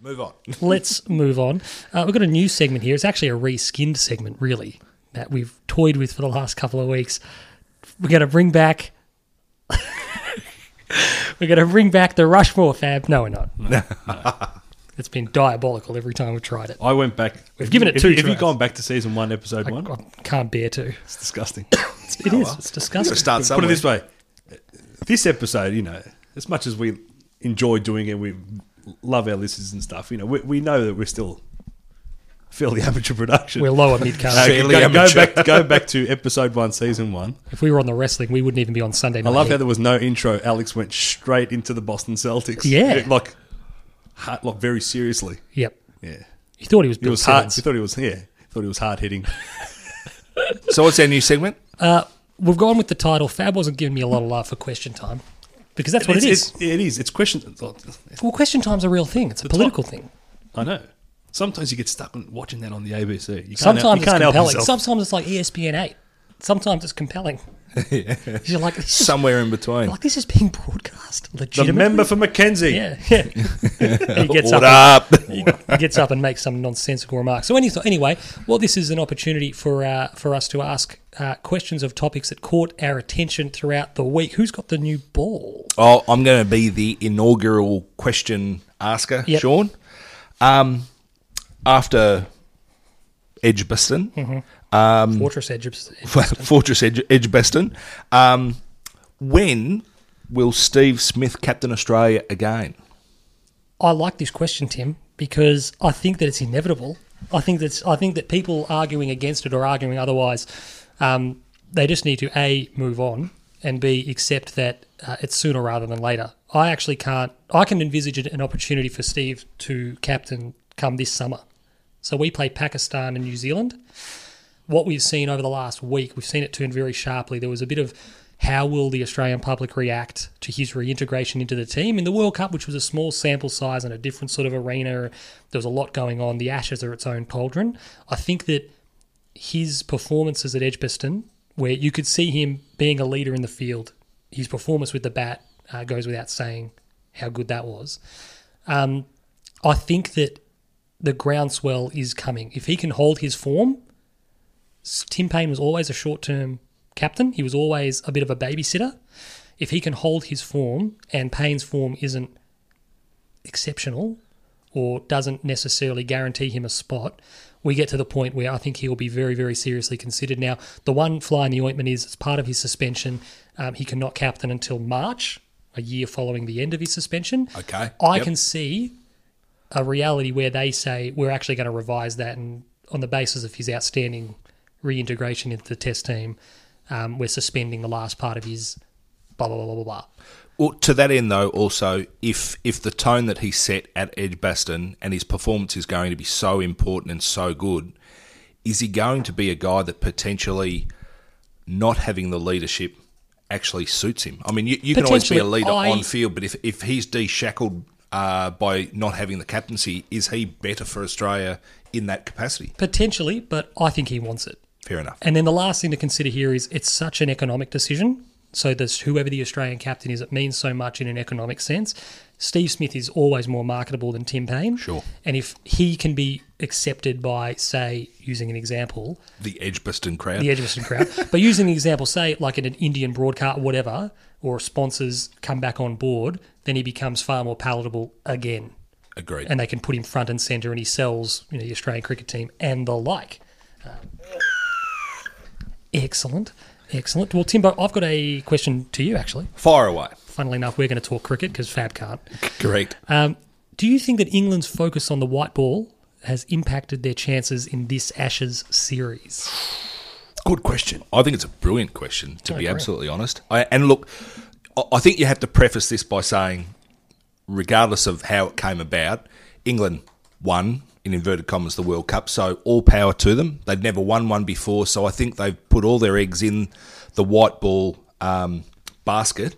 Move on. let's move on. Uh, we've got a new segment here. It's actually a reskinned segment, really, that we've toyed with for the last couple of weeks. We're going to bring back. we're going to bring back the Rushmore Fab. No, we're not. No, it's been diabolical every time we've tried it. I went back. We've given it have two you- Have you tries. gone back to season one, episode I, one? I can't bear to. It's disgusting. It is. It's disgusting. Gotta start Put it this way: this episode, you know, as much as we enjoy doing it, we love our listeners and stuff. You know, we, we know that we're still fairly amateur production. We're lower mid card. Uh, go, go back, go back to episode one, season one. If we were on the wrestling, we wouldn't even be on Sunday night. I night. love how there was no intro. Alex went straight into the Boston Celtics. Yeah. like, hard, like very seriously. Yep. Yeah, He thought he was he Bill was hard. He thought he was yeah. Thought he was hard hitting. So what's our new segment? Uh, we've gone with the title. Fab wasn't giving me a lot of love for question time because that's what it it is. It, it is. It's question. well, question time's a real thing. It's a political thing. I know. Sometimes you get stuck on watching that on the ABC. You can't Sometimes help, you it's compelling. Sometimes it's like ESPN eight. Sometimes it's compelling. You're like, Somewhere in between. like this is being broadcast the member for Mackenzie. yeah, yeah. he gets What up. up? he gets up and makes some nonsensical remarks. So any, anyway, well, this is an opportunity for uh, for us to ask uh, questions of topics that caught our attention throughout the week. Who's got the new ball? Oh, I'm going to be the inaugural question asker, Yep. Sean. Um, after Edgbaston, Mm-hmm. Fortress Edge. Fortress Edge, Edgbaston, um, when will Steve Smith captain Australia again? I like this question, Tim, because I think that it's inevitable. I think that's I think that people arguing against it or arguing otherwise, um, they just need to a move on and b accept that uh, it's sooner rather than later. I actually can't. I can envisage an opportunity for Steve to captain come this summer. So we play Pakistan and New Zealand. What we've seen over the last week, we've seen it turn very sharply. There was a bit of how will the Australian public react to his reintegration into the team in the World Cup, which was a small sample size and a different sort of arena. There was a lot going on. The Ashes are its own cauldron. I think that his performances at Edgbaston, where you could see him being a leader in the field, his performance with the bat uh, goes without saying how good that was. Um, I think that the groundswell is coming. If he can hold his form, Tim Paine was always a short term captain. He was always a bit of a babysitter. If he can hold his form and Paine's form isn't exceptional or doesn't necessarily guarantee him a spot, we get to the point where I think he will be very, very seriously considered. Now, the one fly in the ointment is as part of his suspension, um, he cannot captain until March, a year following the end of his suspension. Okay. I Yep. can see a reality where they say we're actually going to revise that, and on the basis of his outstanding reintegration into the test team, um, we're suspending the last part of his blah blah blah blah blah. Well, to that end, though, also, if if the tone that he set at Edgbaston and his performance is going to be so important and so good, is he going to be a guy that potentially not having the leadership actually suits him? I mean, you, you can always be a leader I- on field, but if, if he's deshackled uh, by not having the captaincy, is he better for Australia in that capacity? Potentially, but I think he wants it. Fair enough. And then the last thing to consider here is it's such an economic decision. So there's whoever the Australian captain is, it means so much in an economic sense. Steve Smith is always more marketable than Tim Paine. Sure. And if he can be accepted by, say, using an example, The Edgbaston crowd. the Edgbaston crowd. but using the example, say like in an Indian broadcast, whatever, or sponsors come back on board, then he becomes far more palatable again, Agreed. and they can put him front and centre, and he sells you know the Australian cricket team and the like. Um, excellent, excellent. Well, Timbo, I've got a question to you. Actually, Fire away. funnily enough, we're going to talk cricket because Fab can't. Correct. Um, do you think that England's focus on the white ball has impacted their chances in this Ashes series? Good question. I think it's a brilliant question, to be absolutely honest. I, and look, I- think you have to preface this by saying, regardless of how it came about, England won, in inverted commas, the World Cup. So all power to them. They'd never won one before. So I think they've put all their eggs in the white ball um, basket.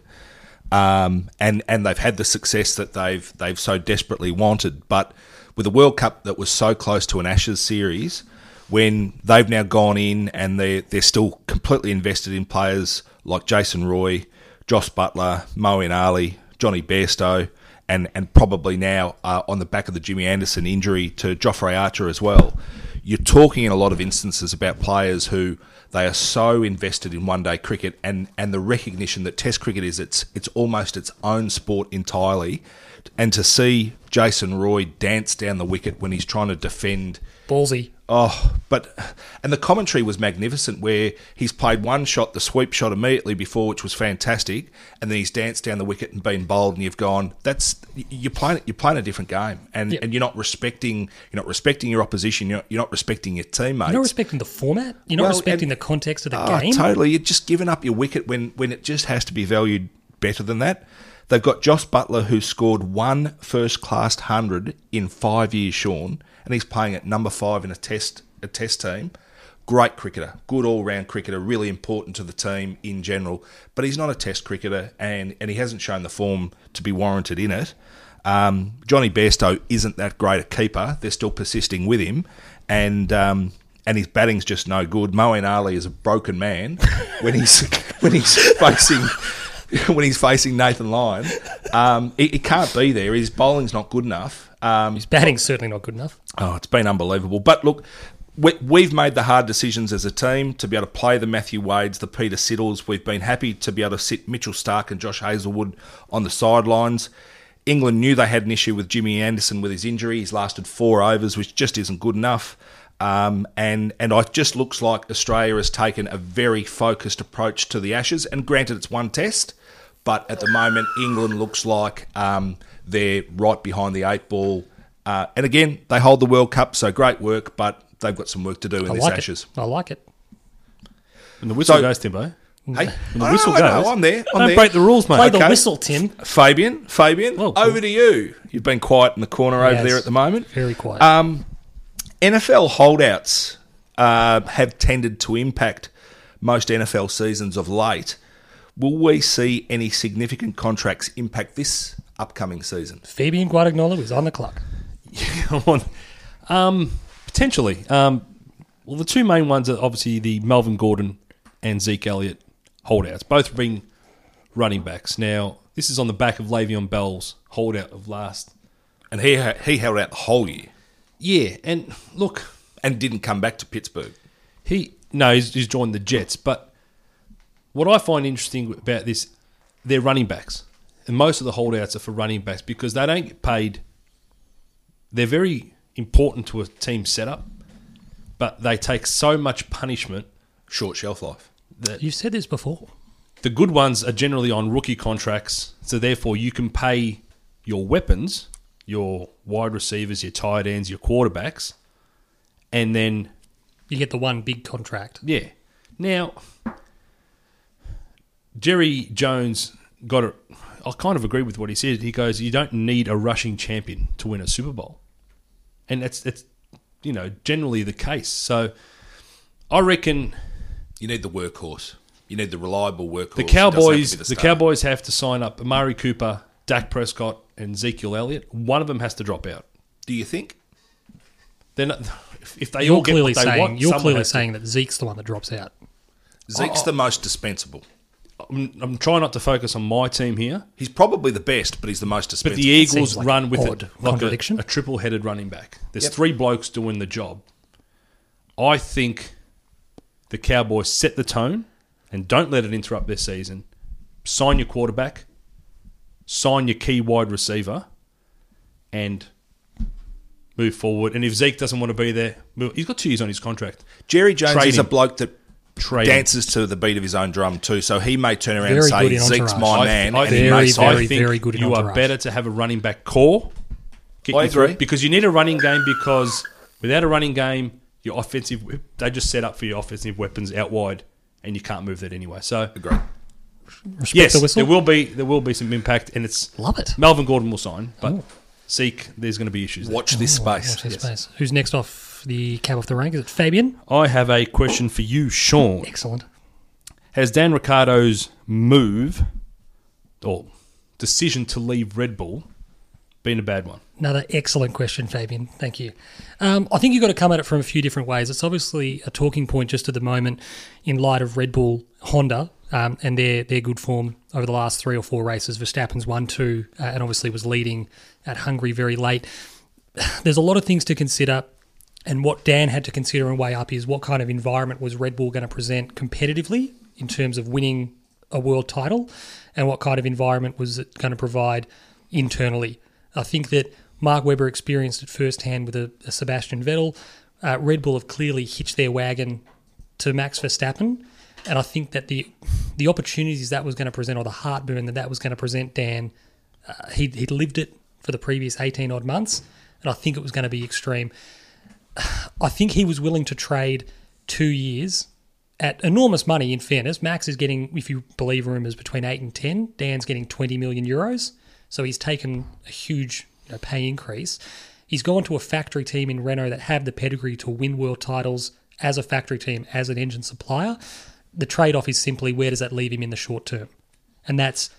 Um, and, and they've had the success that they've they've so desperately wanted. But with a World Cup that was so close to an Ashes series, when they've now gone in and they're, they're still completely invested in players like Jason Roy, Jos Buttler, Moeen Ali, Jonny Bairstow, and and probably now uh, on the back of the Jimmy Anderson injury to Jofra Archer as well. You're talking in a lot of instances about players who they are so invested in one day cricket and, and the recognition that Test cricket is it's it's almost its own sport entirely, and to see Jason Roy dance down the wicket when he's trying to defend Ballsy. Oh, but and the commentary was magnificent. Where he's played one shot, the sweep shot immediately before, which was fantastic, and then he's danced down the wicket and been bowled, and you've gone. That's you're playing. You're playing a different game, and Yep. and you're not respecting. You're not respecting your opposition. You're not, you're not respecting your teammates. You're not respecting the format. You're not Well, respecting and- the context of the Oh, game. totally. You're just giving up your wicket when, when it just has to be valued better than that. They've got Josh Buttler, who scored one first class hundred in five years, Sean, and he's playing at number five in a test a test team. Great cricketer, good all round cricketer, really important to the team in general. But he's not a test cricketer, and, and he hasn't shown the form to be warranted in it. Um, Jonny Bairstow isn't that great a keeper. They're still persisting with him, and um, and his batting's just no good. Moeen Ali is a broken man when he's when he's facing when he's facing Nathan Lyon. Um, he, he can't be there. His bowling's not good enough. Um, His batting's certainly not good enough. Oh, it's been unbelievable. But look, we, we've made the hard decisions as a team to be able to play the Matthew Wades, the Peter Siddles. We've been happy to be able to sit Mitchell Starc and Josh Hazlewood on the sidelines. England knew they had an issue with Jimmy Anderson with his injury. He's lasted four overs, which just isn't good enough. Um, and and it just looks like Australia has taken a very focused approach to the Ashes. And granted, it's one test, but at the moment, England looks like um, they're right behind the eight ball. Uh, and again, they hold the World Cup, so great work, but they've got some work to do in I this like Ashes. it. I like it. And the whistle So- goes, Timbo. Hey, When the I whistle know, I know, goes, I'm there. I'm don't there. break the rules, mate. Play the Okay. whistle, Tim. Fabian, Fabian, Well, over to you. You've been quiet in the corner over there at the moment. Very quiet. Um, NFL holdouts uh, have tended to impact most NFL seasons of late. Will we see any significant contracts impact this upcoming season? Fabian Guadagnolo is on the clock. Come on. Um, potentially. Um, well, the two main ones are obviously the Melvin Gordon and Zeke Elliott holdouts, both being running backs. Now, this is on the back of Le'Veon Bell's holdout of last. And he he held out the whole year Yeah, and look, and didn't come back to Pittsburgh. he no, he's, he's joined the Jets. But what I find interesting about this, they're running backs, and most of the holdouts are for running backs because they don't get paid. They're very important to a team setup, but they take so much punishment Short shelf life. You've said this before. the good ones are generally on rookie contracts. So therefore, you can pay your weapons, your wide receivers, your tight ends, your quarterbacks, and then You get the one big contract. Yeah. Now, Jerry Jones got it. I kind of agree with what he said. He goes, "You don't need a rushing champion to win a Super Bowl," and that's that's you know generally the case. So, I reckon You need the workhorse. You need the reliable workhorse. the It doesn't have to Cowboys be the. Cowboys have to sign up Amari Cooper, Dak Prescott, and Ezekiel Elliott. One of them has to drop out. Do you think? Then, if they You're all get clearly what they saying want, Oh, you're clearly has to- saying that Zeke's the one that drops out. Zeke's oh, the oh. most dispensable. I'm, I'm trying not to focus on my team here. He's probably the best, but he's the most expensive. But the Eagles like run with odd a, like contradiction. a, a triple-headed running back. There's Yep. three blokes doing the job. I think the Cowboys set the tone and don't let it interrupt their season. Sign your quarterback, sign your key wide receiver, and move forward. And if Zeke doesn't want to be there, move, he's got two years on his contract. Jerry Jones Trade is a bloke that Trade dances to the beat of his own drum too. So he may turn around Very and say in Zeke's my I- man, I and he think- may Very, very, I think very good in You are better to have a running back core. Get I agree. because you need a running game. Because without a running game, your offensive they just set up for your offensive weapons out wide, and you can't move that anyway. So Agree. Respect yes, the whistle. there will be there will be some impact, and it's Love it. Melvin Gordon will sign, but Oh. Zeke, there's going to be issues. There. Watch this Oh, space. watch this Yes. space. Who's next off the cab off the rank? Is it Fabian? I have a question for you, Sean. Excellent. Has Dan Ricciardo's move or decision to leave Red Bull been a bad one? Another excellent question, Fabian. Thank you. Um, I think you've got to come at it from a few different ways. It's obviously a talking point just at the moment in light of Red Bull Honda um, and their their good form over the last three or four races. Verstappen's won two, uh, and obviously was leading at Hungary very late. There's a lot of things to consider. And what Dan had to consider and weigh up is what kind of environment was Red Bull going to present competitively in terms of winning a world title, and what kind of environment was it going to provide internally. I think that Mark Webber experienced it firsthand with a, a Sebastian Vettel. Uh, Red Bull have clearly hitched their wagon to Max Verstappen, and I think that the the opportunities that was going to present, or the heartburn that that was going to present, Dan, uh, he he'd lived it for the previous eighteen odd months, and I think it was going to be extreme. I think he was willing to trade two years at enormous money. In fairness, Max is getting, if you believe rumours, between eight and ten. Dan's getting twenty million euros, so he's taken a huge you know, pay increase. He's gone to a factory team in Renault that have the pedigree to win world titles as a factory team, as an engine supplier. The trade off is simply where does that leave him in the short term? And that's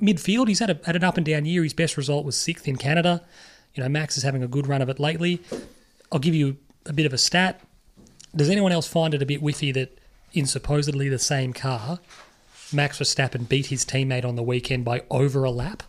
midfield. He's had, a, had an up and down year. His best result was sixth in Canada. You know, Max is having a good run of it lately. I'll give you a bit of a stat. Does anyone else find it a bit whiffy that in supposedly the same car, Max Verstappen beat his teammate on the weekend by over a lap?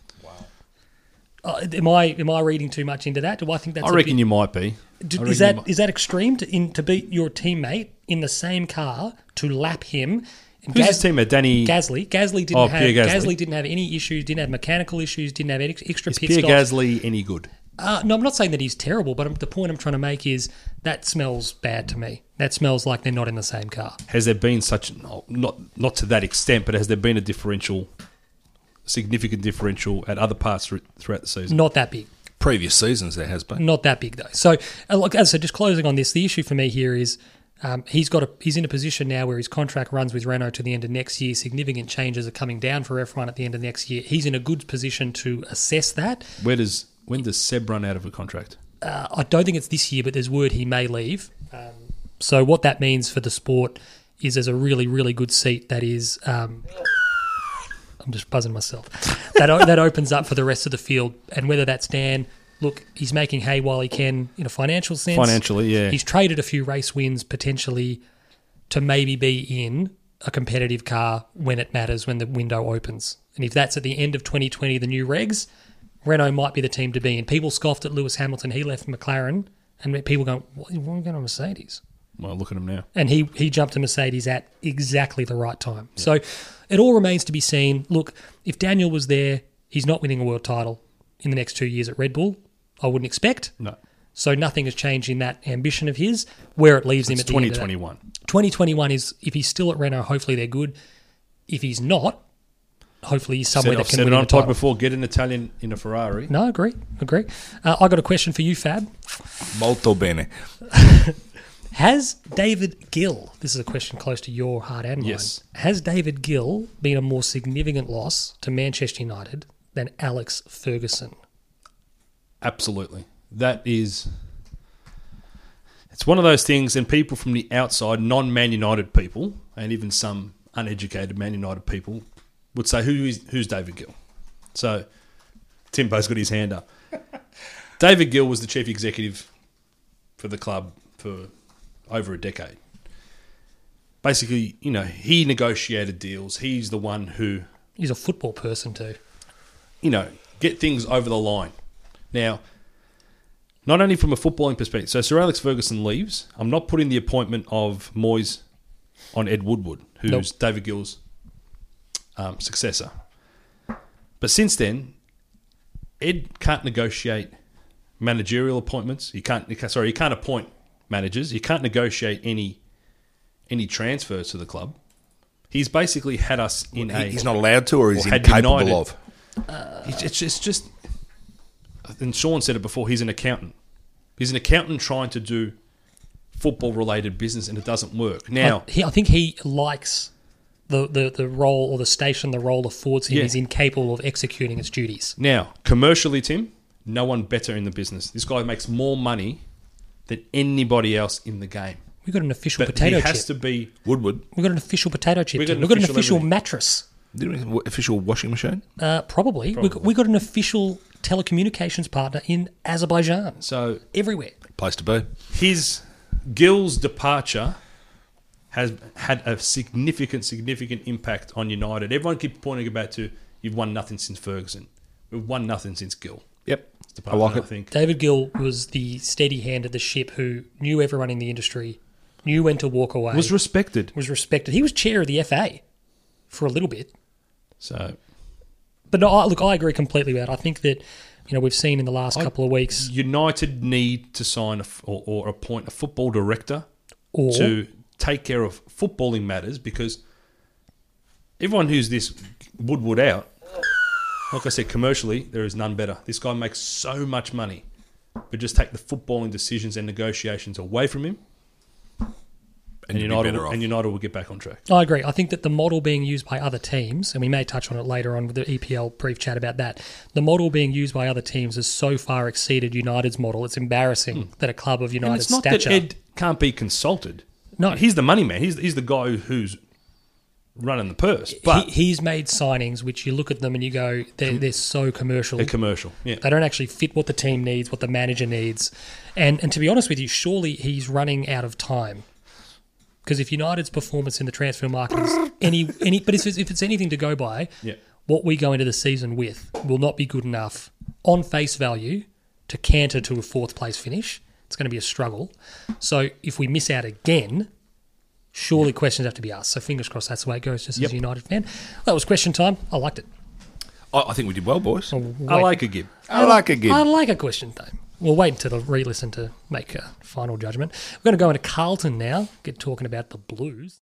Uh, am I am I reading too much into that? Do I think that's? I reckon bit- you might be. do- is that might- is that extreme to in to beat your teammate in the same car to lap him? And Who's Gas- his teammate? Danny. Gasly. Gasly didn't Oh, have Gasly. Gasly. didn't have any issues. Didn't have mechanical issues. Didn't have ex- extra is pit Pierre stops. Gasly any good? Uh, no, I'm not saying that he's terrible, but I'm, the point I'm trying to make is that smells bad to me. That smells like they're not in the same car. Has there been such no, not not to that extent, but has there been a differential, significant differential at other parts thr- throughout the season? Not that big. Previous seasons there has been. Not that big though. So, uh, look, as I said, just closing on this, the issue for me here is um, he's got a he's in a position now where his contract runs with Renault to the end of next year. Significant changes are coming down for F1 at the end of next year. He's in a good position to assess that. Where does when does Seb run out of a contract? Uh, I don't think it's this year, but there's word he may leave. Um, so what that means for the sport is there's a really really good seat that is. Um, I'm just buzzing myself. That o- that opens up for the rest of the field, and whether that's Dan. Look, he's making hay while he can in a financial sense. Financially, yeah. He's traded a few race wins potentially to maybe be in a competitive car when it matters, when the window opens. And if that's at the end of 2020, the new regs, Renault might be the team to be in. People scoffed at Lewis Hamilton. He left McLaren, and people going, "What are we going to Mercedes?" Well, look at him now. and he he jumped to Mercedes at exactly the right time. So it all remains to be seen. Look, if Daniel was there, he's not winning a world title in the next two years at Red Bull. I wouldn't expect. No, So nothing has changed in that ambition of his. Where it leaves him it's at the end of that. 2021. 2021 is if he's still at Renault, hopefully they're good. If he's not, hopefully he's somewhere Said, that I've can said win it on pod title. before. Get an Italian in a Ferrari. No, agree, agree. Uh, I got a question for you, Fab. Molto bene. Has David Gill, this is a question close to your heart and mine, Yes. has David Gill been a more significant loss to Manchester United than Alex Ferguson? Absolutely. That is. It's one of those things, and people from the outside, non Man United people, and even some uneducated Man United people, would say, Who is who's David Gill? So, Timbo's got his hand up. David Gill was the chief executive for the club for over a decade. Basically, you know, he negotiated deals. He's the one who He's a football person too. you know, get things over the line. Now, not only from a footballing perspective, so Sir Alex Ferguson leaves. I'm not putting the appointment of Moyes on Ed Woodward, who's Nope. David Gill's um, successor. But since then, Ed can't negotiate managerial appointments. He can't. He can't sorry, he can't appoint managers. He can't negotiate any any transfers to the club. He's basically had us in a. He- He's not allowed to, or he's had incapable United- of? It's, it's, it's just, and Sean said it before. He's an accountant. He's an accountant trying to do football-related business, and it doesn't work. Now, I, he, I think he likes the, the, the role or the station the role affords him. Yeah. He's incapable of executing its duties. now, commercially, Tim, no one better in the business. This guy makes more money than anybody else in the game. We've got an official But potato chip. he has chip. to be. Woodward. We've got an official potato chip. We've got an We've got an official official everything. mattress. Didn't we have an official washing machine? Uh, probably. We got, we got an official telecommunications partner in Azerbaijan. So Everywhere. Place to be. his Gill's departure has had a significant, significant impact on United. Everyone keeps pointing about to you've won nothing since Ferguson. We've won nothing since Gill. Yep. I Department, like I it. think. David Gill was the steady hand of the ship who knew everyone in the industry, knew when to walk away, Was respected. was respected. He was chair of the FA for a little bit. So But no, I, look, I agree completely with that. I think that you know we've seen in the last couple of weeks, United need to sign a f or, or appoint a football director or to take care of footballing matters because everyone who's this Woodward out, like I said, commercially, there is none better. This guy makes so much money, but just take the footballing decisions and negotiations away from him, and, you'd be United, will, and United will get back on track. I agree. I think that the model being used by other teams, and we may touch on it later on with the EPL brief chat about that, the model being used by other teams has so far exceeded United's model. It's embarrassing hmm. that a club of. And United's it's not stature. that Ed can't be consulted. No. he's the money man. He's he's the guy who's running the purse, but he, he's made signings which you look at them and you go, they're, they're so commercial. they're commercial. Yeah, They don't actually fit what the team needs, what the manager needs. And and to be honest with you, surely he's running out of time. Because if United's performance in the transfer market is any any, but if it's, if it's anything to go by, Yeah. what we go into the season with will not be good enough on face value to canter to a fourth place finish. It's going to be a struggle. So if we miss out again, surely questions have to be asked. So fingers crossed that's the way it goes. Just as a United fan, that was question time. I liked it. I, I think we did well, boys. We'll I like a gib. I oh, like a gib. I like a question time. We'll wait until the re-listen to make a final judgment. We're going to go into Carlton now. Get talking about the Blues.